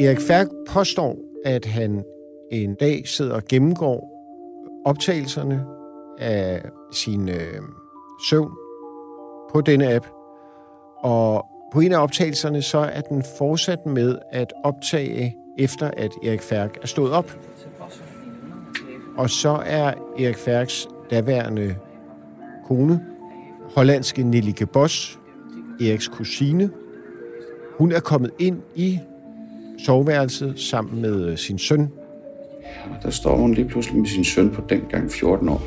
Erik Færk påstår, at han en dag sidder og gennemgår optagelserne af sin øh, søvn på denne app, og på en af optagelserne så er den fortsat med at optage efter at Erik Færk er stået op. Og så er Erik Færks daværende kone, hollandske Nellike Boss, Eriks kusine. Hun er kommet ind i soveværelset sammen med øh, sin søn. Og der står hun lige pludselig med sin søn på dengang 14 år.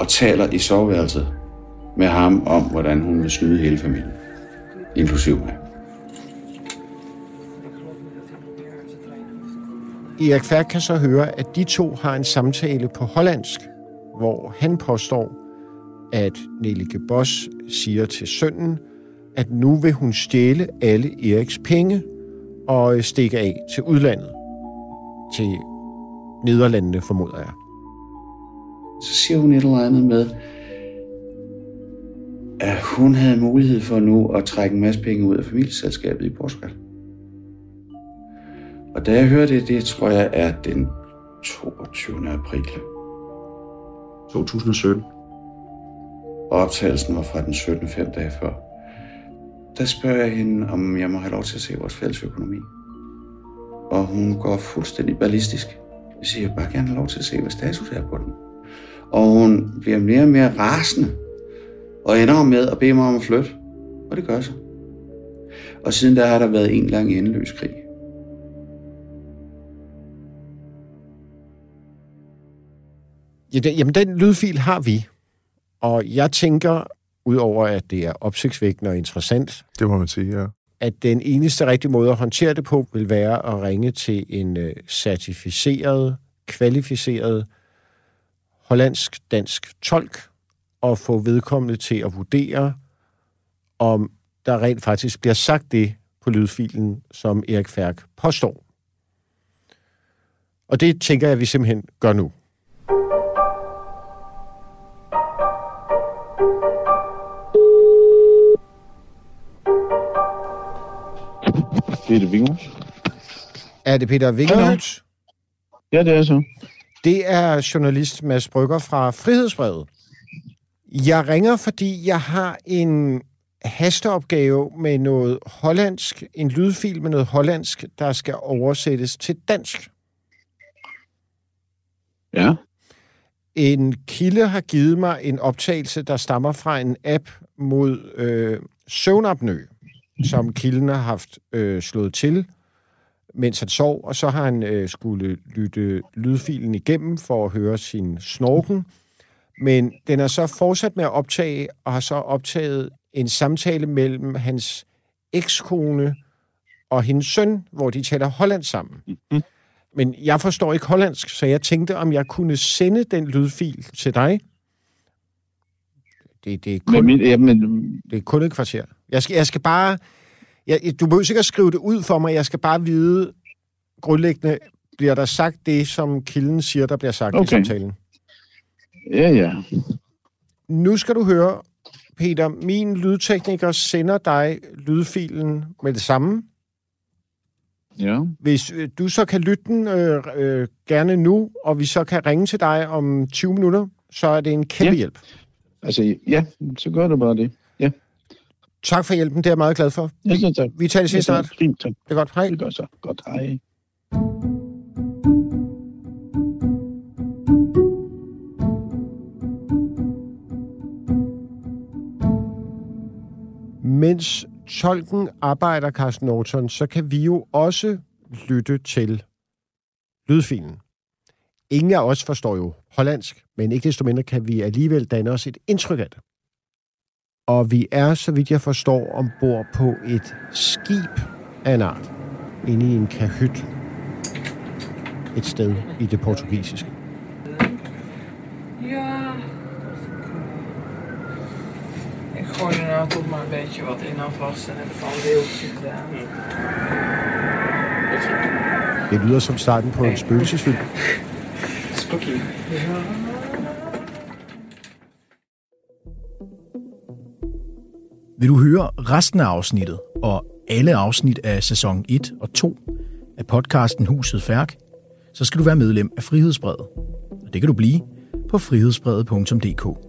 Og taler i soveværelset med ham om, hvordan hun vil snyde hele familien. Inklusiv mig. Erik Færk kan så høre, at de to har en samtale på hollandsk, hvor han påstår, at Nellike Boss siger til sønnen, at nu vil hun stjæle alle Eriks penge og stikke af til udlandet. Til Nederlandene, formoder jeg. Så siger hun et eller andet med, at hun havde mulighed for nu at trække en masse penge ud af familieselskabet i Portugal. Og da jeg hører det, det tror jeg er den 22. april 2017. Og optagelsen var fra den 17. fem dage før. Der spørger jeg hende, om jeg må have lov til at se vores fælles økonomi. Og hun går fuldstændig ballistisk. Jeg siger, jeg bare gerne have lov til at se, hvad status er på den. Og hun bliver mere og mere rasende. Og ender med at bede mig om at flytte. Og det gør så. Og siden der har der været en lang endeløs krig. Ja, det, jamen, den lydfil har vi. Og jeg tænker, udover at det er opsigtsvækkende og interessant, Det må man sige, ja. at den eneste rigtige måde at håndtere det på, vil være at ringe til en øh, certificeret, kvalificeret hollandsk-dansk tolk og få vedkommende til at vurdere, om der rent faktisk bliver sagt det på lydfilen, som Erik Færk påstår. Og det tænker jeg, at vi simpelthen gør nu. Peter Wingels. Er det Peter Wingelhut? Ja, det er så. Det er journalist Mads Brygger fra Frihedsbrevet. Jeg ringer, fordi jeg har en hasteopgave med noget hollandsk, en lydfil med noget hollandsk, der skal oversættes til dansk. Ja. En kilde har givet mig en optagelse, der stammer fra en app mod øh, søvnapnø, som kilden har haft øh, slået til, mens han sov, og så har han øh, skulle lytte lydfilen igennem for at høre sin snorken. Men den er så fortsat med at optage, og har så optaget en samtale mellem hans ekskone og hendes søn, hvor de taler hollandsk sammen. Mhm. Men jeg forstår ikke hollandsk, så jeg tænkte, om jeg kunne sende den lydfil til dig. Det, det, er, Men, kun, min, jamen, det er kun et kvarter. Jeg skal, jeg skal bare... Jeg, du behøver sikkert skrive det ud for mig. Jeg skal bare vide, grundlæggende, bliver der sagt det, som kilden siger, der bliver sagt okay. i samtalen. ja, ja. Nu skal du høre, Peter, min lydtekniker sender dig lydfilen med det samme. Ja. Hvis øh, du så kan lytte den øh, øh, gerne nu, og vi så kan ringe til dig om 20 minutter, så er det en kæmpe Ja. hjælp. Altså, ja, så gør du bare det. Ja. Tak for hjælpen, det er jeg meget glad for. Ja, så tak. Vi tales Ja, ved snart. Fint, tak. Det er godt. Hej. Det gør så. Godt, hej. Mens tolken arbejder, Carsten Norton, så kan vi jo også lytte til lydfilen. Ingen af os forstår jo hollandsk, men ikke desto mindre kan vi alligevel danne os et indtryk af det. Og vi er, så vidt jeg forstår, ombord på et skib af en art, inde i en kahyt et sted i det portugisiske. Ja. Ik gooi er nou toch maar een beetje wat in alvast en heb een deeltje gedaan. Det lyder som starten på en spøgelsesfilm. Spooky. Ja. Vil du høre resten af afsnittet og alle afsnit af sæson 1 og 2 af podcasten Huset Færk, så skal du være medlem af Frihedsbrevet. Og det kan du blive på frihedsbrevet.dk.